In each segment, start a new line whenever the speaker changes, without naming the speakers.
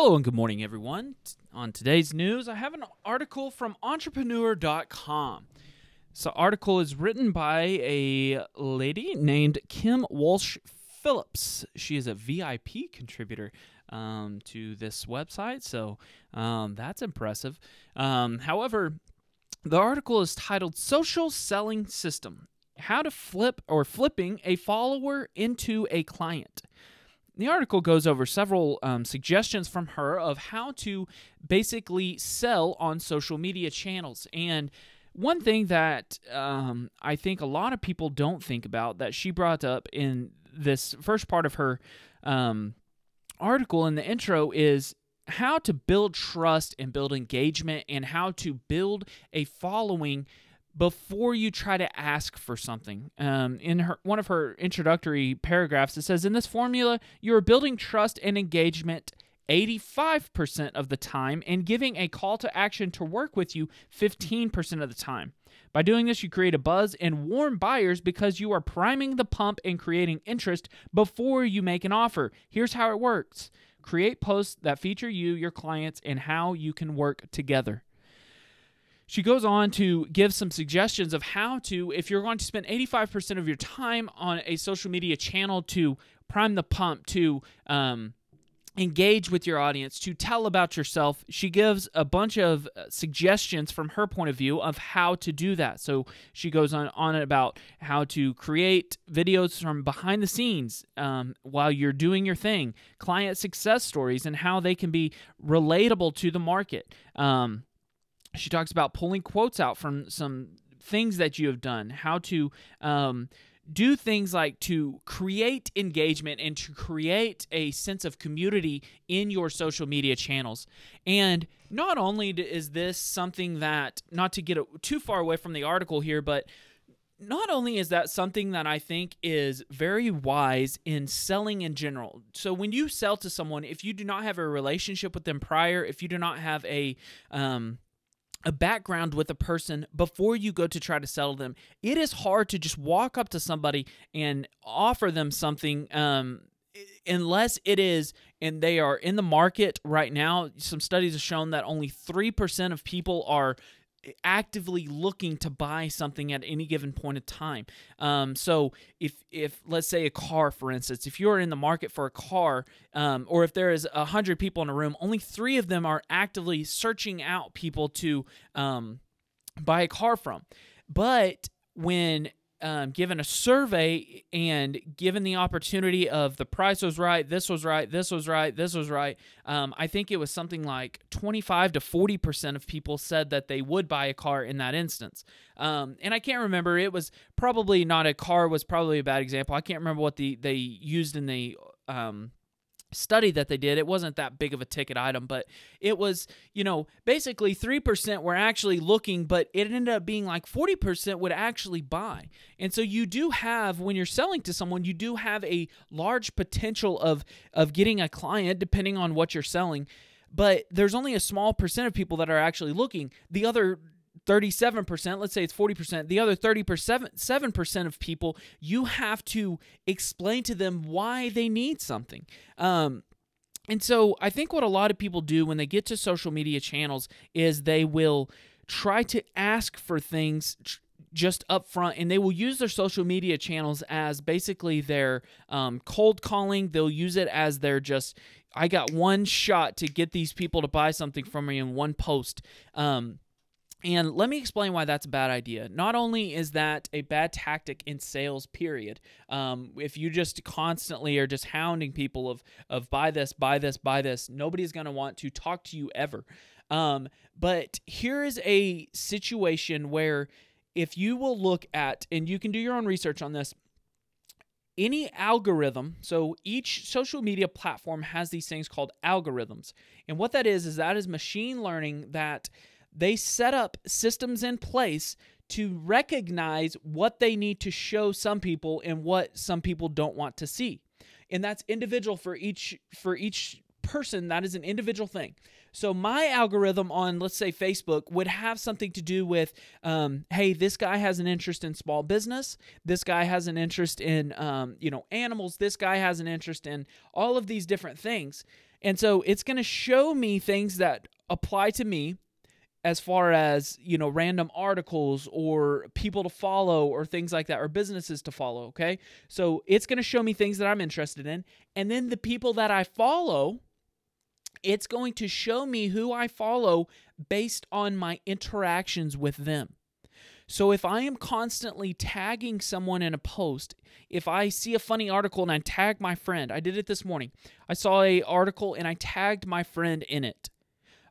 Hello and good morning, everyone. On today's news, I have an article from entrepreneur.com. So, article is written by a lady named Kim Walsh Phillips. She is a VIP contributor um, to this website, so um, that's impressive. Um, however, the article is titled Social Selling System How to Flip or Flipping a Follower into a Client. The article goes over several um, suggestions from her of how to basically sell on social media channels. And one thing that um, I think a lot of people don't think about that she brought up in this first part of her um, article in the intro is how to build trust and build engagement and how to build a following before you try to ask for something. Um, in her one of her introductory paragraphs, it says, "In this formula, you are building trust and engagement." 85% of the time and giving a call to action to work with you 15% of the time. By doing this, you create a buzz and warm buyers because you are priming the pump and creating interest before you make an offer. Here's how it works create posts that feature you, your clients, and how you can work together. She goes on to give some suggestions of how to, if you're going to spend 85% of your time on a social media channel to prime the pump, to um, engage with your audience, to tell about yourself, she gives a bunch of uh, suggestions from her point of view of how to do that. So she goes on, on about how to create videos from behind the scenes um, while you're doing your thing, client success stories, and how they can be relatable to the market. Um, she talks about pulling quotes out from some things that you have done, how to um, do things like to create engagement and to create a sense of community in your social media channels. And not only is this something that, not to get too far away from the article here, but not only is that something that I think is very wise in selling in general. So when you sell to someone, if you do not have a relationship with them prior, if you do not have a um, a background with a person before you go to try to settle them. It is hard to just walk up to somebody and offer them something um, unless it is and they are in the market right now. Some studies have shown that only 3% of people are actively looking to buy something at any given point of time. Um, so if if let's say a car, for instance, if you're in the market for a car, um, or if there is a hundred people in a room, only three of them are actively searching out people to um, buy a car from. But when um, given a survey and given the opportunity of the price was right, this was right, this was right, this was right, um, I think it was something like 25 to 40% of people said that they would buy a car in that instance. Um, and I can't remember, it was probably not a car, was probably a bad example. I can't remember what the they used in the um, study that they did it wasn't that big of a ticket item but it was you know basically 3% were actually looking but it ended up being like 40% would actually buy. And so you do have when you're selling to someone you do have a large potential of of getting a client depending on what you're selling but there's only a small percent of people that are actually looking. The other 37%, let's say it's 40%, the other 30%, 7% of people, you have to explain to them why they need something. Um, and so I think what a lot of people do when they get to social media channels is they will try to ask for things just up front and they will use their social media channels as basically their um, cold calling they'll use it as their just i got one shot to get these people to buy something from me in one post um, and let me explain why that's a bad idea. Not only is that a bad tactic in sales, period. Um, if you just constantly are just hounding people of of buy this, buy this, buy this, nobody's going to want to talk to you ever. Um, but here is a situation where if you will look at, and you can do your own research on this, any algorithm so each social media platform has these things called algorithms and what that is is that is machine learning that they set up systems in place to recognize what they need to show some people and what some people don't want to see. And that's individual for each for each person. That is an individual thing. So my algorithm on let's say facebook would have something to do with um, hey this guy has an interest in small business. This guy has an interest in um, you know animals. This guy has an interest in all of these different things. And so it's going to show me things that apply to me as far as, you know, random articles or people to follow or things like that or businesses to follow, okay? So it's going to show me things that I'm interested in. And then the people that I follow, it's going to show me who I follow based on my interactions with them. So if I am constantly tagging someone in a post, if I see a funny article and I tag my friend, I did it this morning. I saw a article and I tagged my friend in it.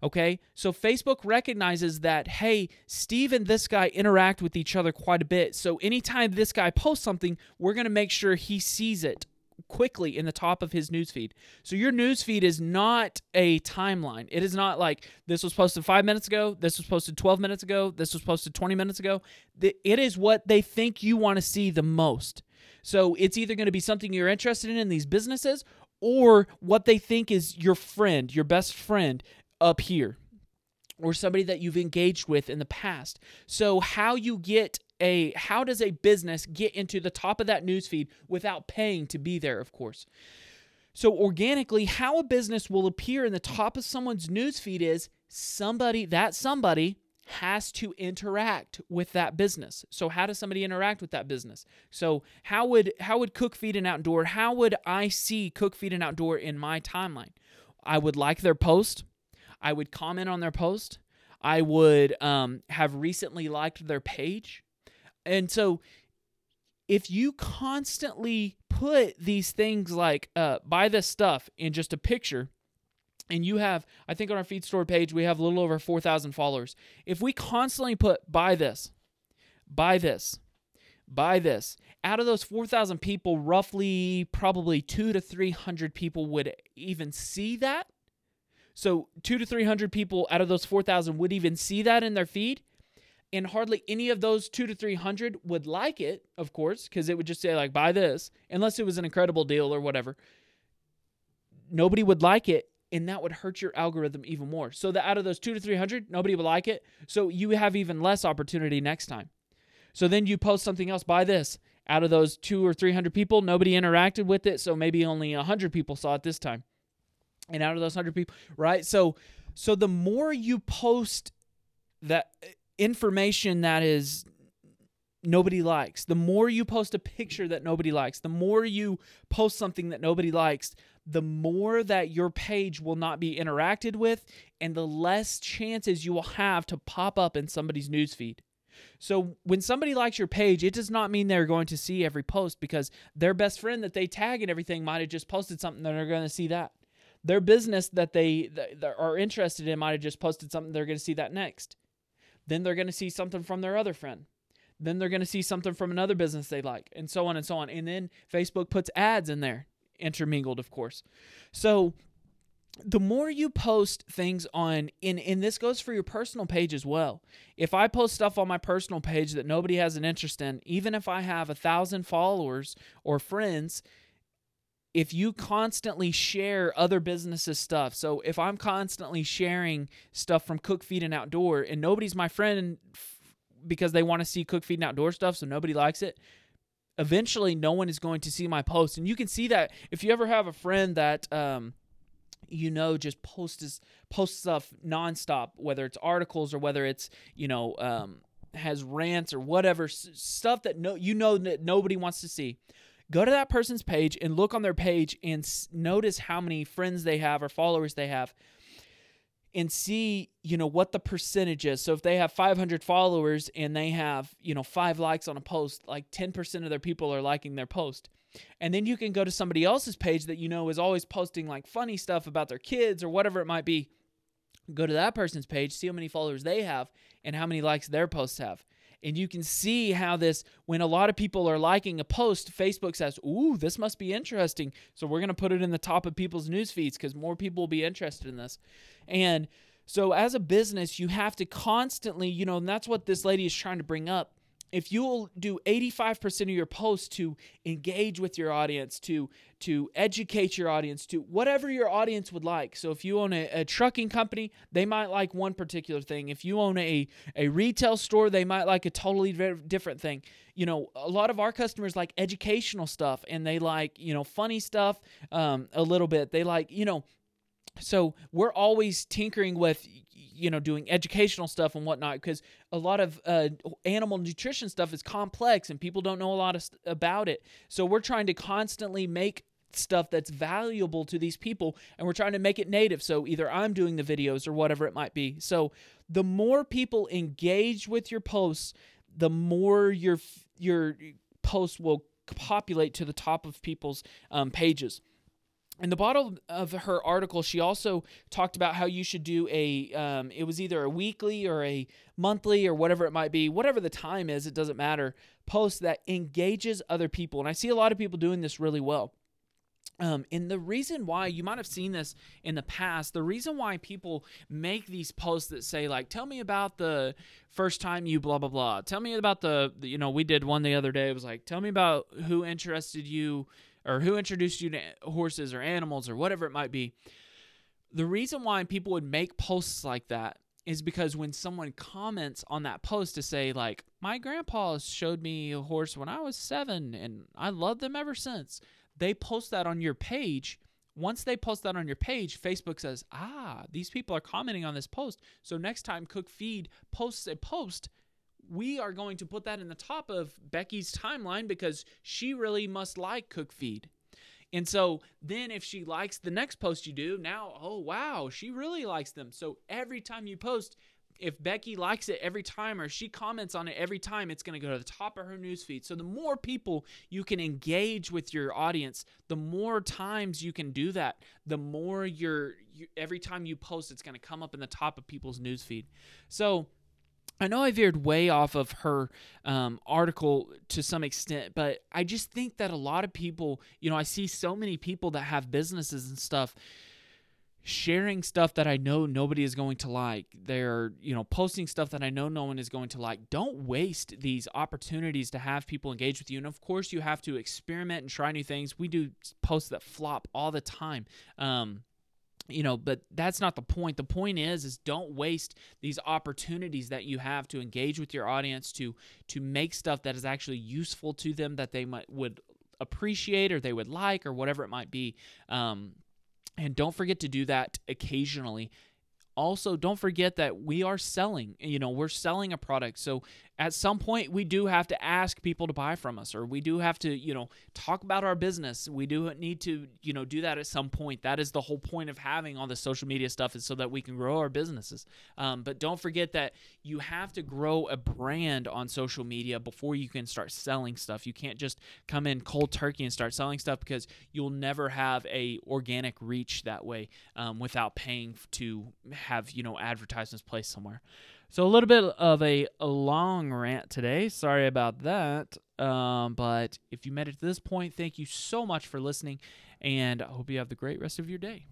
Okay? So Facebook recognizes that hey, Steve and this guy interact with each other quite a bit. So anytime this guy posts something, we're going to make sure he sees it quickly in the top of his newsfeed. So your newsfeed is not a timeline. It is not like this was posted five minutes ago, this was posted 12 minutes ago, this was posted 20 minutes ago. It is what they think you want to see the most. So it's either going to be something you're interested in in these businesses or what they think is your friend, your best friend up here or somebody that you've engaged with in the past. So how you get a how does a business get into the top of that newsfeed without paying to be there, of course. So organically, how a business will appear in the top of someone's newsfeed is somebody that somebody has to interact with that business. So how does somebody interact with that business? So how would how would Cook Feed and Outdoor, how would I see Cook Feed and Outdoor in my timeline? I would like their post. I would comment on their post. I would um, have recently liked their page. And so if you constantly put these things like uh, buy this stuff in just a picture, and you have, I think on our feed store page, we have a little over 4,000 followers. If we constantly put buy this, buy this, buy this, out of those 4,000 people, roughly probably two to 300 people would even see that. So two to 300 people out of those 4,000 would even see that in their feed and hardly any of those two to 300 would like it, of course, because it would just say, like, buy this, unless it was an incredible deal or whatever. Nobody would like it, and that would hurt your algorithm even more. So that out of those two to 300, nobody would like it. So you have even less opportunity next time. So then you post something else, buy this. Out of those two or 300 people, nobody interacted with it. So maybe only 100 people saw it this time. And out of those 100 people, right? So, so the more you post that uh, information that is nobody likes, the more you post a picture that nobody likes, the more you post something that nobody likes, the more that your page will not be interacted with and the less chances you will have to pop up in somebody's newsfeed. So when somebody likes your page, it does not mean they're going to see every post because their best friend that they tag and everything might have just posted something that they're going to see that. Their business that they that are interested in might have just posted something they're going to see that next. Then they're going to see something from their other friend. Then they're going to see something from another business they like, and so on and so on. And then Facebook puts ads in there, intermingled, of course. So the more you post things on in and this goes for your personal page as well if i post stuff on my personal page that nobody has an interest in even if i have a thousand followers or friends if you constantly share other businesses stuff so if i'm constantly sharing stuff from cook feed and outdoor and nobody's my friend because they want to see cook feed and outdoor stuff so nobody likes it eventually no one is going to see my post. And you can see that if you ever have a friend that um, you know just posts posts stuff nonstop whether it's articles or whether it's you know um, has rants or whatever stuff that no you know that nobody wants to see go to that person's page and look on their page and s- notice how many friends they have or followers they have and see you know what the percentage is. So if they have 500 followers and they have you know 5 likes on a post like 10% of their people are liking their post. And then you can go to somebody else's page that you know is always posting like funny stuff about their kids or whatever it might be. Go to that person's page see how many followers they have and how many likes their posts have and you can see how this, when a lot of people are liking a post, Facebook says, Ooh, this must be interesting. So we're going to put it in the top of people's news feeds because more people will be interested in this. And so as a business, you have to constantly, you know, and that's what this lady is trying to bring up if you'll do 85% of your posts to engage with your audience to to educate your audience to whatever your audience would like. So if you own a, a, trucking company they might like one particular thing. If you own a, a retail store they might like a totally different thing. You know a lot of our customers like educational stuff and they like you know funny stuff um, a little bit. They like you know so we're always tinkering with you know doing educational stuff and whatnot because a lot of uh, animal nutrition stuff is complex and people don't know a lot of st- about it. So we're trying to constantly make stuff that's valuable to these people and we're trying to make it native. So either i'm doing the videos or whatever it might be. So the more people engage with your posts the more your your posts will populate to the top of people's um, pages in the bottom of her article she also talked about how you should do a um, it was either a weekly or a monthly or whatever it might be whatever the time is it doesn't matter post that engages other people. And i see a lot of people doing this really well. Um, and the reason why you might have seen this in the past, the reason why people make these posts that say like, "Tell me about the first time you blah blah blah," tell me about the, you know, we did one the other day. It was like, "Tell me about who interested you or who introduced you to horses or animals or whatever it might be." The reason why people would make posts like that is because when someone comments on that post to say like, "My grandpa showed me a horse when I was seven, and I loved them ever since." they post that on your page. Once they post that on your page, Facebook says, ah, these people are commenting on this post. So next time Cook Feed posts a post, we are going to put that in the top of Becky's timeline because she really must like Cook Feed. And so then if she likes the next post you do, now, oh, wow, she really likes them. So every time you post, if Becky likes it every time or she comments on it every time, it's going to go to the top of her newsfeed. So the more people you can engage with your audience, the more times you can do that, the more you're you, every time you post, it's going to come up in the top of people's newsfeed. So I know I veered way off of her um, article to some extent, but I just think that a lot of people, you know, I see so many people that have businesses and stuff sharing stuff that I know nobody is going to like. They're, you know, posting stuff that I know no one is going to like. Don't waste these opportunities to have people engage with you. And of course, you have to experiment and try new things. We do posts that flop all the time. Um, you know but that's not the point the point is is don't waste these opportunities that you have to engage with your audience to to make stuff that is actually useful to them that they might would appreciate or they would like or whatever it might be um, and don't forget to do that occasionally. Also, don't forget that we are selling, you know, we're selling a product. So at some point we do have to ask people to buy from us or we do have to you know talk about our business. We do need to you know do that at some point. That is the whole point of having all the social media stuff is so that we can grow our businesses. Um, but don't forget that you have to grow a brand on social media before you can start selling stuff. You can't just come in cold turkey and start selling stuff because you'll never have a organic reach that way um, without paying to have you know advertisements placed somewhere so a little bit of a, a long rant today. Sorry about that. Um, but if you made it to this point, thank you so much for listening, and I hope you have the great rest of your day.